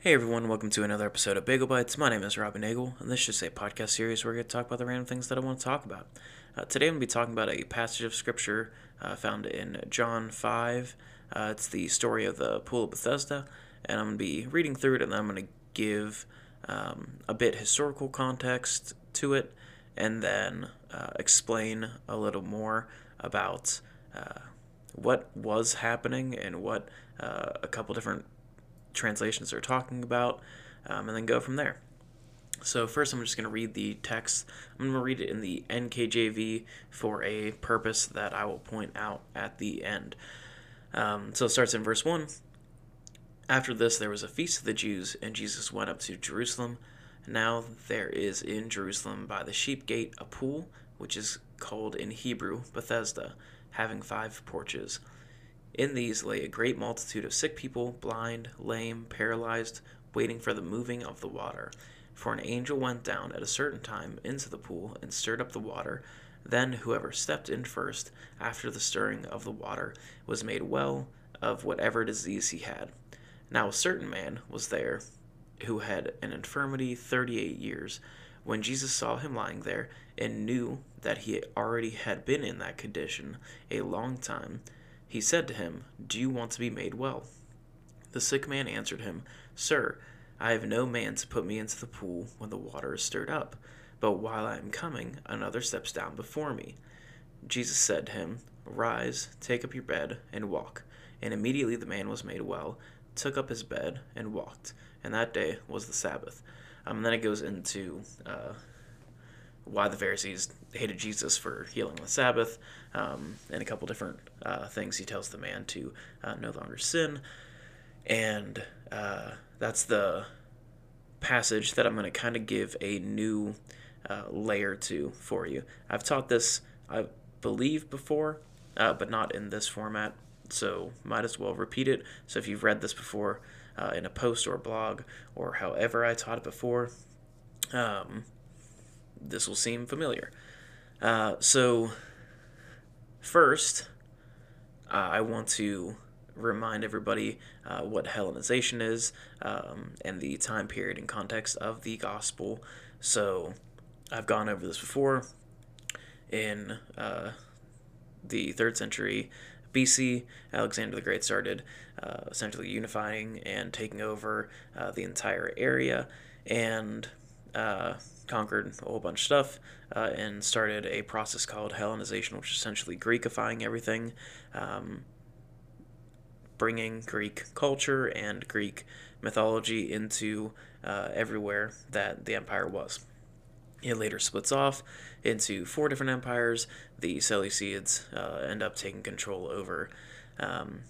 Hey everyone, welcome to another episode of Bagel Bites. My name is Robin Nagel, and this is just a podcast series where we're going to talk about the random things that I want to talk about. Uh, today I'm going to be talking about a passage of scripture uh, found in John 5. Uh, it's the story of the Pool of Bethesda, and I'm going to be reading through it, and then I'm going to give um, a bit historical context to it, and then uh, explain a little more about uh, what was happening and what uh, a couple different translations are talking about, um, and then go from there. So, first, I'm just going to read the text. I'm going to read it in the NKJV for a purpose that I will point out at the end. Um, so, it starts in verse 1. After this, there was a feast of the Jews, and Jesus went up to Jerusalem. Now, there is in Jerusalem by the sheep gate a pool, which is called in Hebrew Bethesda, having five porches. In these lay a great multitude of sick people, blind, lame, paralyzed, waiting for the moving of the water. For an angel went down at a certain time into the pool and stirred up the water. Then whoever stepped in first, after the stirring of the water, was made well of whatever disease he had. Now a certain man was there who had an infirmity thirty eight years. When Jesus saw him lying there, and knew that he already had been in that condition a long time, he said to him, Do you want to be made well? The sick man answered him, Sir, I have no man to put me into the pool when the water is stirred up, but while I am coming, another steps down before me. Jesus said to him, Rise, take up your bed, and walk. And immediately the man was made well, took up his bed, and walked. And that day was the Sabbath. Um, and then it goes into uh, why the Pharisees hated Jesus for healing the Sabbath, um, and a couple different uh, things he tells the man to uh, no longer sin. And uh, that's the passage that I'm going to kind of give a new uh, layer to for you. I've taught this, I believe, before, uh, but not in this format, so might as well repeat it. So if you've read this before uh, in a post or a blog or however I taught it before, um, this will seem familiar. Uh, so, first, uh, I want to remind everybody uh, what Hellenization is um, and the time period and context of the gospel. So, I've gone over this before. In uh, the third century BC, Alexander the Great started uh, essentially unifying and taking over uh, the entire area. And conquered a whole bunch of stuff uh, and started a process called Hellenization, which is essentially Greekifying everything, um, bringing Greek culture and Greek mythology into uh, everywhere that the empire was. It later splits off into four different empires. The Seleucids uh, end up taking control over um,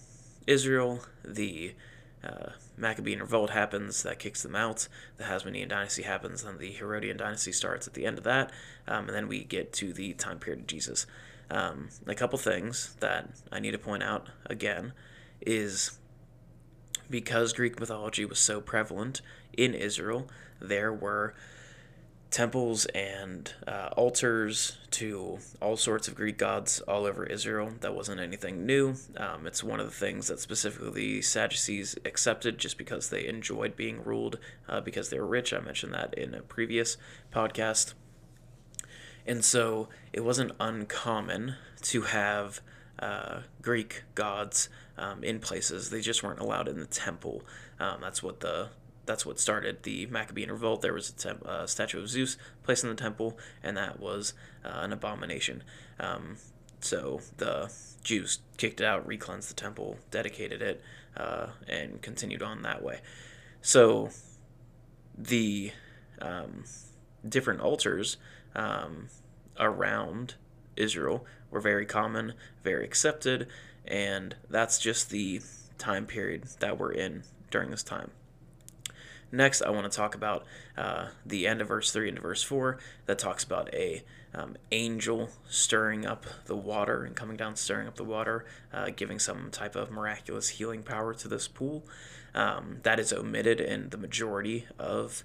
Israel. The uh, Maccabean revolt happens, that kicks them out. The Hasmonean dynasty happens, then the Herodian dynasty starts at the end of that, um, and then we get to the time period of Jesus. Um, a couple things that I need to point out again is because Greek mythology was so prevalent in Israel, there were temples and uh, altars to all sorts of Greek gods all over Israel. That wasn't anything new. Um, it's one of the things that specifically the Sadducees accepted just because they enjoyed being ruled uh, because they were rich. I mentioned that in a previous podcast. And so it wasn't uncommon to have uh, Greek gods um, in places. They just weren't allowed in the temple. Um, that's what the that's what started the Maccabean revolt. There was a temp, uh, statue of Zeus placed in the temple, and that was uh, an abomination. Um, so the Jews kicked it out, recleansed the temple, dedicated it, uh, and continued on that way. So the um, different altars um, around Israel were very common, very accepted, and that's just the time period that we're in during this time. Next, I want to talk about uh, the end of verse 3 into verse 4 that talks about a um, angel stirring up the water and coming down, stirring up the water, uh, giving some type of miraculous healing power to this pool. Um, that is omitted in the majority of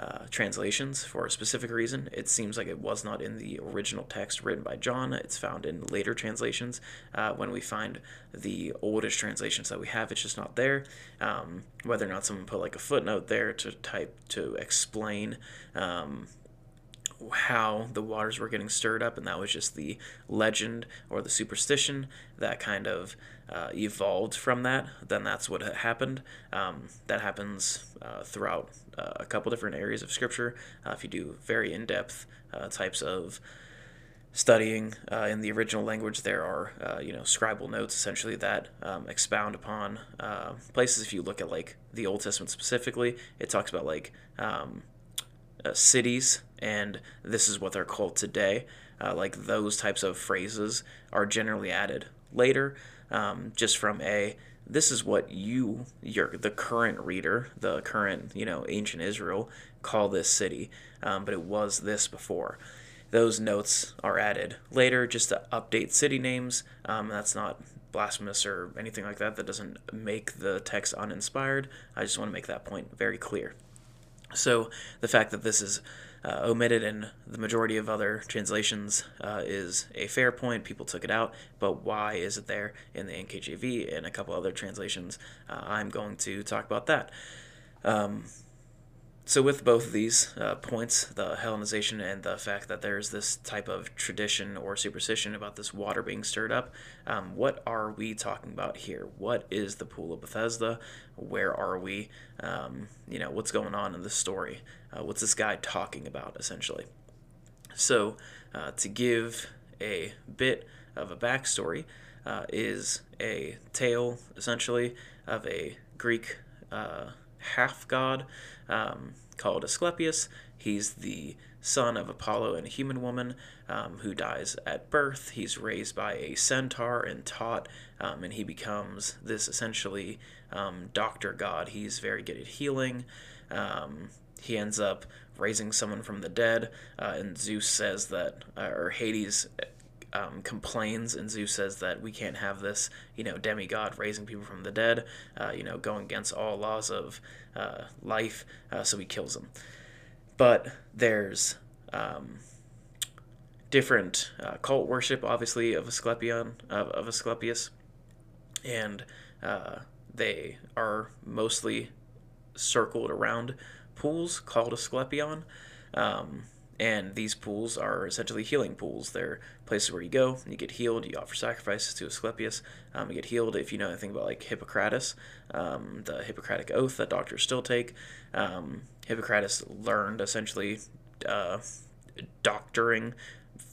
uh, translations for a specific reason. It seems like it was not in the original text written by John. It's found in later translations. Uh, when we find the oldest translations that we have, it's just not there. Um, whether or not someone put like a footnote there to type to explain um, how the waters were getting stirred up, and that was just the legend or the superstition that kind of uh, evolved from that. Then that's what happened. Um, that happens uh, throughout uh, a couple different areas of Scripture. Uh, if you do very in depth uh, types of studying uh, in the original language, there are you know scribal notes essentially that um, expound upon places. If you look at like the Old Testament specifically, it talks about like um, cities and this is what they're called today. Uh, like those types of phrases are generally added later, um, just from a this is what you, your the current reader, the current you know ancient Israel call this city, um, but it was this before. Those notes are added later just to update city names. Um, that's not blasphemous or anything like that. That doesn't make the text uninspired. I just want to make that point very clear. So the fact that this is uh, omitted in the majority of other translations uh, is a fair point. People took it out, but why is it there in the NKJV and a couple other translations? Uh, I'm going to talk about that. Um, so, with both of these uh, points, the Hellenization and the fact that there's this type of tradition or superstition about this water being stirred up, um, what are we talking about here? What is the Pool of Bethesda? Where are we? Um, you know, what's going on in the story? Uh, what's this guy talking about, essentially? So, uh, to give a bit of a backstory, uh, is a tale, essentially, of a Greek uh, half god um, called Asclepius. He's the son of Apollo and a human woman um, who dies at birth. He's raised by a centaur and taught, um, and he becomes this essentially um, doctor god. He's very good at healing. Um, he ends up raising someone from the dead, uh, and Zeus says that, uh, or Hades um, complains, and Zeus says that we can't have this, you know, demigod raising people from the dead, uh, you know, going against all laws of uh, life, uh, so he kills him. But there's um, different uh, cult worship, obviously, of Asclepion, of, of Asclepius, and uh, they are mostly circled around pools called Asclepion. Um, and these pools are essentially healing pools. They're places where you go, you get healed, you offer sacrifices to Asclepius. Um, you get healed if you know anything about like Hippocrates, um, the Hippocratic oath that doctors still take. Um, Hippocrates learned essentially uh, doctoring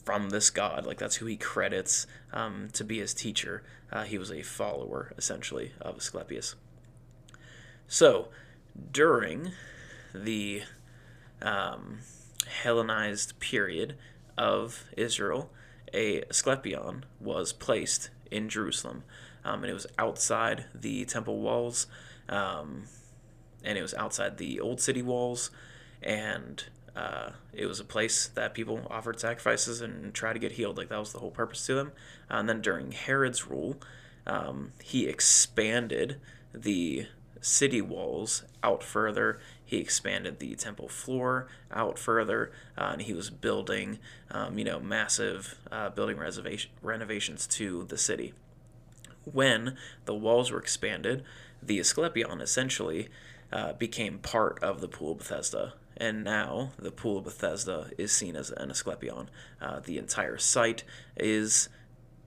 from this god. Like that's who he credits um, to be his teacher. Uh, he was a follower essentially of Asclepius. So during the um, Hellenized period of Israel, a Asclepion was placed in Jerusalem. Um, and it was outside the temple walls, um, and it was outside the old city walls, and uh, it was a place that people offered sacrifices and tried to get healed. Like that was the whole purpose to them. Uh, and then during Herod's rule, um, he expanded the city walls out further he expanded the temple floor out further, uh, and he was building, um, you know, massive uh, building reservation, renovations to the city. When the walls were expanded, the Asclepion essentially uh, became part of the Pool of Bethesda, and now the Pool of Bethesda is seen as an Asclepion. Uh, the entire site is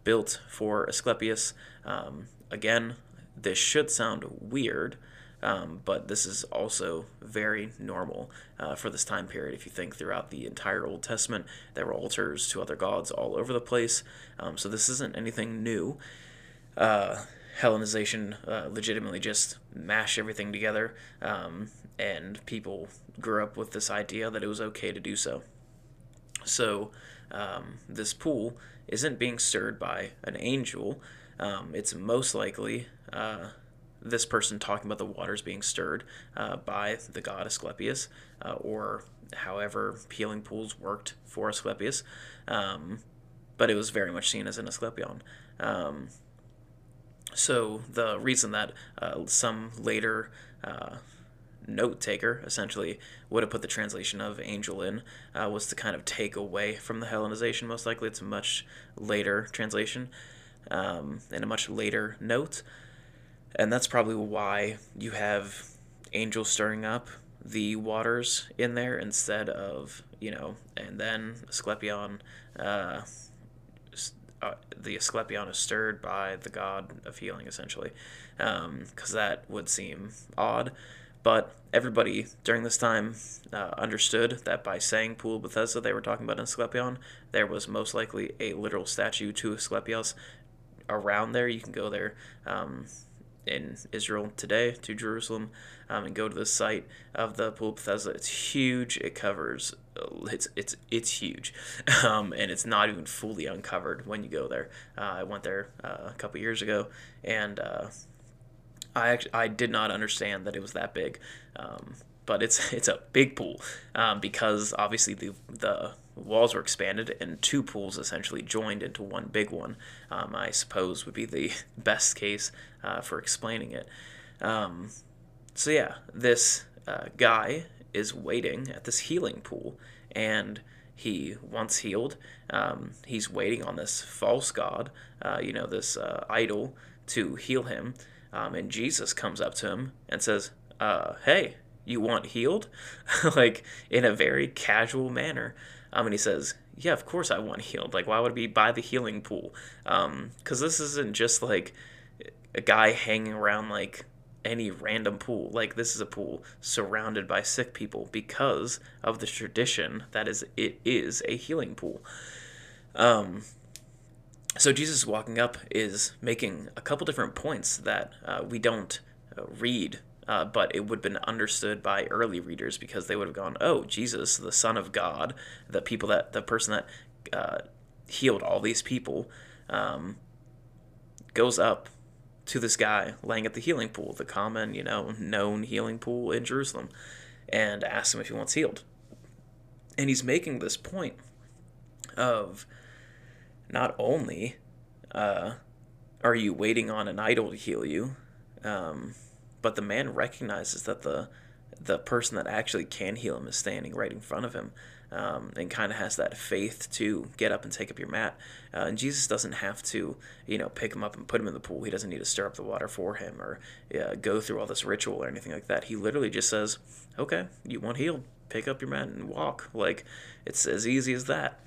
built for Asclepius. Um, again, this should sound weird um, but this is also very normal uh, for this time period. If you think throughout the entire Old Testament, there were altars to other gods all over the place. Um, so this isn't anything new. Uh, Hellenization uh, legitimately just mashed everything together, um, and people grew up with this idea that it was okay to do so. So um, this pool isn't being stirred by an angel. Um, it's most likely uh, this person talking about the waters being stirred uh, by the god Asclepius, uh, or however healing pools worked for Asclepius. Um, but it was very much seen as an Asclepion. Um, so the reason that uh, some later uh, note taker, essentially would have put the translation of angel in, uh, was to kind of take away from the Hellenization. Most likely, it's a much later translation um, and a much later note, and that's probably why you have angel stirring up the waters in there instead of you know, and then Asclepion. Uh, uh, the Asclepion is stirred by the god of healing, essentially, because um, that would seem odd. But everybody during this time uh, understood that by saying Pool Bethesda, they were talking about Asclepion. There was most likely a literal statue to Asclepios around there. You can go there. Um, in Israel today to Jerusalem um, and go to the site of the pool of Bethesda. It's huge. It covers. It's it's it's huge, um, and it's not even fully uncovered when you go there. Uh, I went there uh, a couple years ago, and uh, I actually I did not understand that it was that big. Um, but it's it's a big pool um, because obviously the the walls were expanded and two pools essentially joined into one big one. Um, I suppose would be the best case uh, for explaining it. Um, so yeah, this uh, guy is waiting at this healing pool, and he once healed, um, he's waiting on this false god, uh, you know, this uh, idol, to heal him. Um, and Jesus comes up to him and says, uh, "Hey, you want healed?" like in a very casual manner. Um, and he says, "Yeah, of course I want healed. Like, why would it be by the healing pool? Um, because this isn't just like a guy hanging around like any random pool. Like, this is a pool surrounded by sick people because of the tradition that is it is a healing pool. Um." So Jesus walking up is making a couple different points that uh, we don't uh, read uh, but it would have been understood by early readers because they would have gone, "Oh, Jesus, the Son of God, the people that the person that uh, healed all these people, um, goes up to this guy laying at the healing pool, the common, you know, known healing pool in Jerusalem, and asks him if he wants healed." And he's making this point of not only uh, are you waiting on an idol to heal you. Um, but the man recognizes that the the person that actually can heal him is standing right in front of him um, and kind of has that faith to get up and take up your mat. Uh, and Jesus doesn't have to, you know, pick him up and put him in the pool. He doesn't need to stir up the water for him or uh, go through all this ritual or anything like that. He literally just says, okay, you want healed, pick up your mat and walk. Like, it's as easy as that.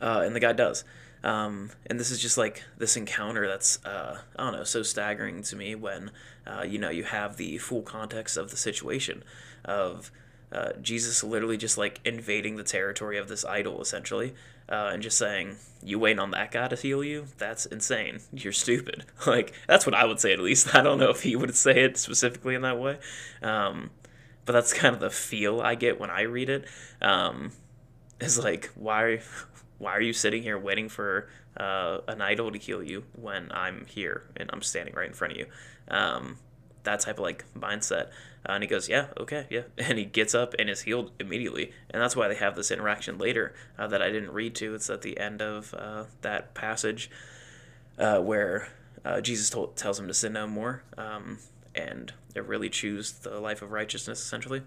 Uh, and the guy does. Um, and this is just like this encounter that's uh, I don't know so staggering to me when uh, you know you have the full context of the situation of uh, Jesus literally just like invading the territory of this idol essentially uh, and just saying you wait on that guy to heal you? That's insane. You're stupid. Like that's what I would say at least. I don't know if he would say it specifically in that way. Um, but that's kind of the feel I get when I read it um, is like why why are you sitting here waiting for uh, an idol to heal you when I'm here and I'm standing right in front of you? Um, that type of like mindset. Uh, and he goes, yeah, okay, yeah. And he gets up and is healed immediately. And that's why they have this interaction later uh, that I didn't read to. It's at the end of uh, that passage uh, where uh, Jesus told, tells him to sin no more um, and to really choose the life of righteousness, essentially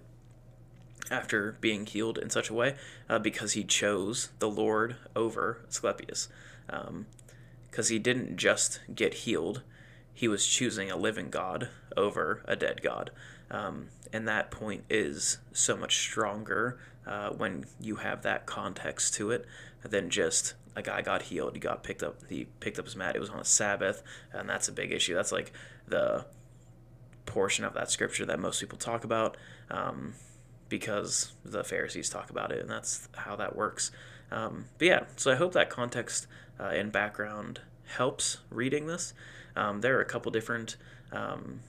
after being healed in such a way uh, because he chose the Lord over Asclepius. Because um, he didn't just get healed, he was choosing a living God over a dead God. Um, and that point is so much stronger uh, when you have that context to it than just a guy got healed, he got picked up, he picked up his mat, it was on a Sabbath, and that's a big issue. That's like the portion of that scripture that most people talk about. Um, because the Pharisees talk about it, and that's how that works. Um, but yeah, so I hope that context uh, and background helps reading this. Um, there are a couple different um,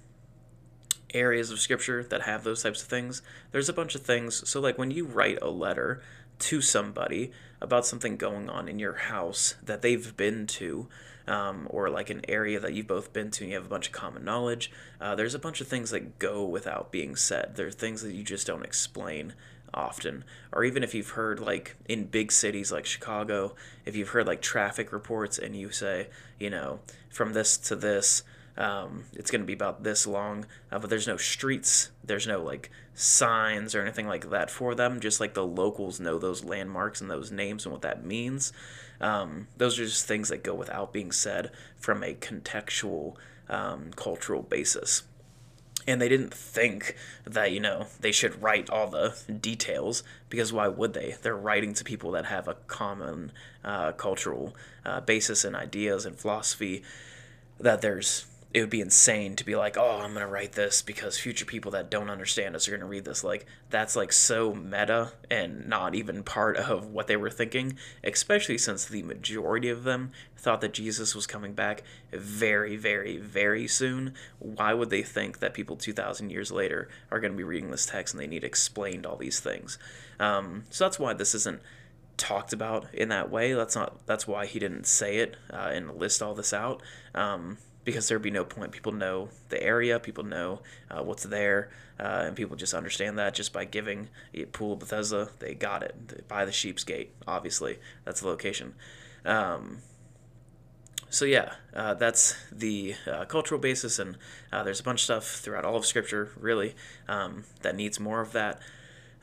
areas of scripture that have those types of things. There's a bunch of things. So, like when you write a letter to somebody about something going on in your house that they've been to, um, or like an area that you've both been to and you have a bunch of common knowledge, uh, there's a bunch of things that go without being said. There are things that you just don't explain often. Or even if you've heard, like, in big cities like Chicago, if you've heard, like, traffic reports and you say, you know, from this to this, Um, it's going to be about this long, uh, but there's no streets, there's no like signs or anything like that for them. Just like the locals know those landmarks and those names and what that means. Um, those are just things that go without being said from a contextual, um, cultural basis and they didn't think that you know they should write all the details because why would they they're writing to people that have a common uh, cultural uh, basis and ideas and philosophy that there's it would be insane to be like, oh, I'm gonna write this because future people that don't understand us are gonna read this. Like that's like so meta and not even part of what they were thinking. Especially since the majority of them thought that Jesus was coming back very, very, very soon. Why would they think that people 2,000 years later are gonna be reading this text and they need explained all these things? Um, so that's why this isn't talked about in that way. That's not. That's why he didn't say it uh, and list all this out. Um, because there'd be no point. People know the area, people know uh, what's there, uh, and people just understand that just by giving Pool Bethesda. They got it by the Sheep's Gate. Obviously, that's the location. Um, so yeah, uh, that's the uh, cultural basis, and uh, there's a bunch of stuff throughout all of Scripture, really, um, that needs more of that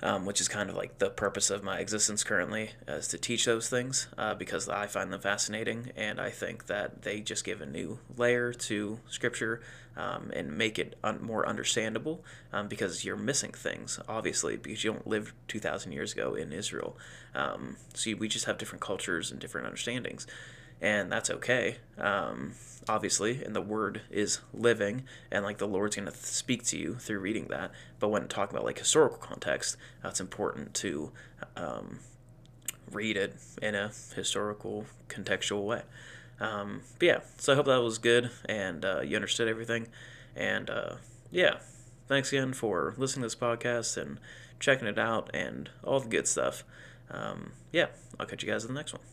um, which is kind of like the purpose of my existence currently, is to teach those things uh, because I find them fascinating and I think that they just give a new layer to Scripture um, and make it un- more understandable um, because you're missing things, obviously, because you don't live 2,000 years ago in Israel. Um, so we just have different cultures and different understandings and that's okay. Um, obviously, and the word is living, and like the Lord's going to speak to you through reading that. But when talking about like historical context, that's important to um, read it in a historical, contextual way. Um, but yeah, so I hope that was good and uh, you understood everything. And uh, yeah, thanks again for listening to this podcast and checking it out and all the good stuff. Um, yeah, I'll catch you guys in the next one.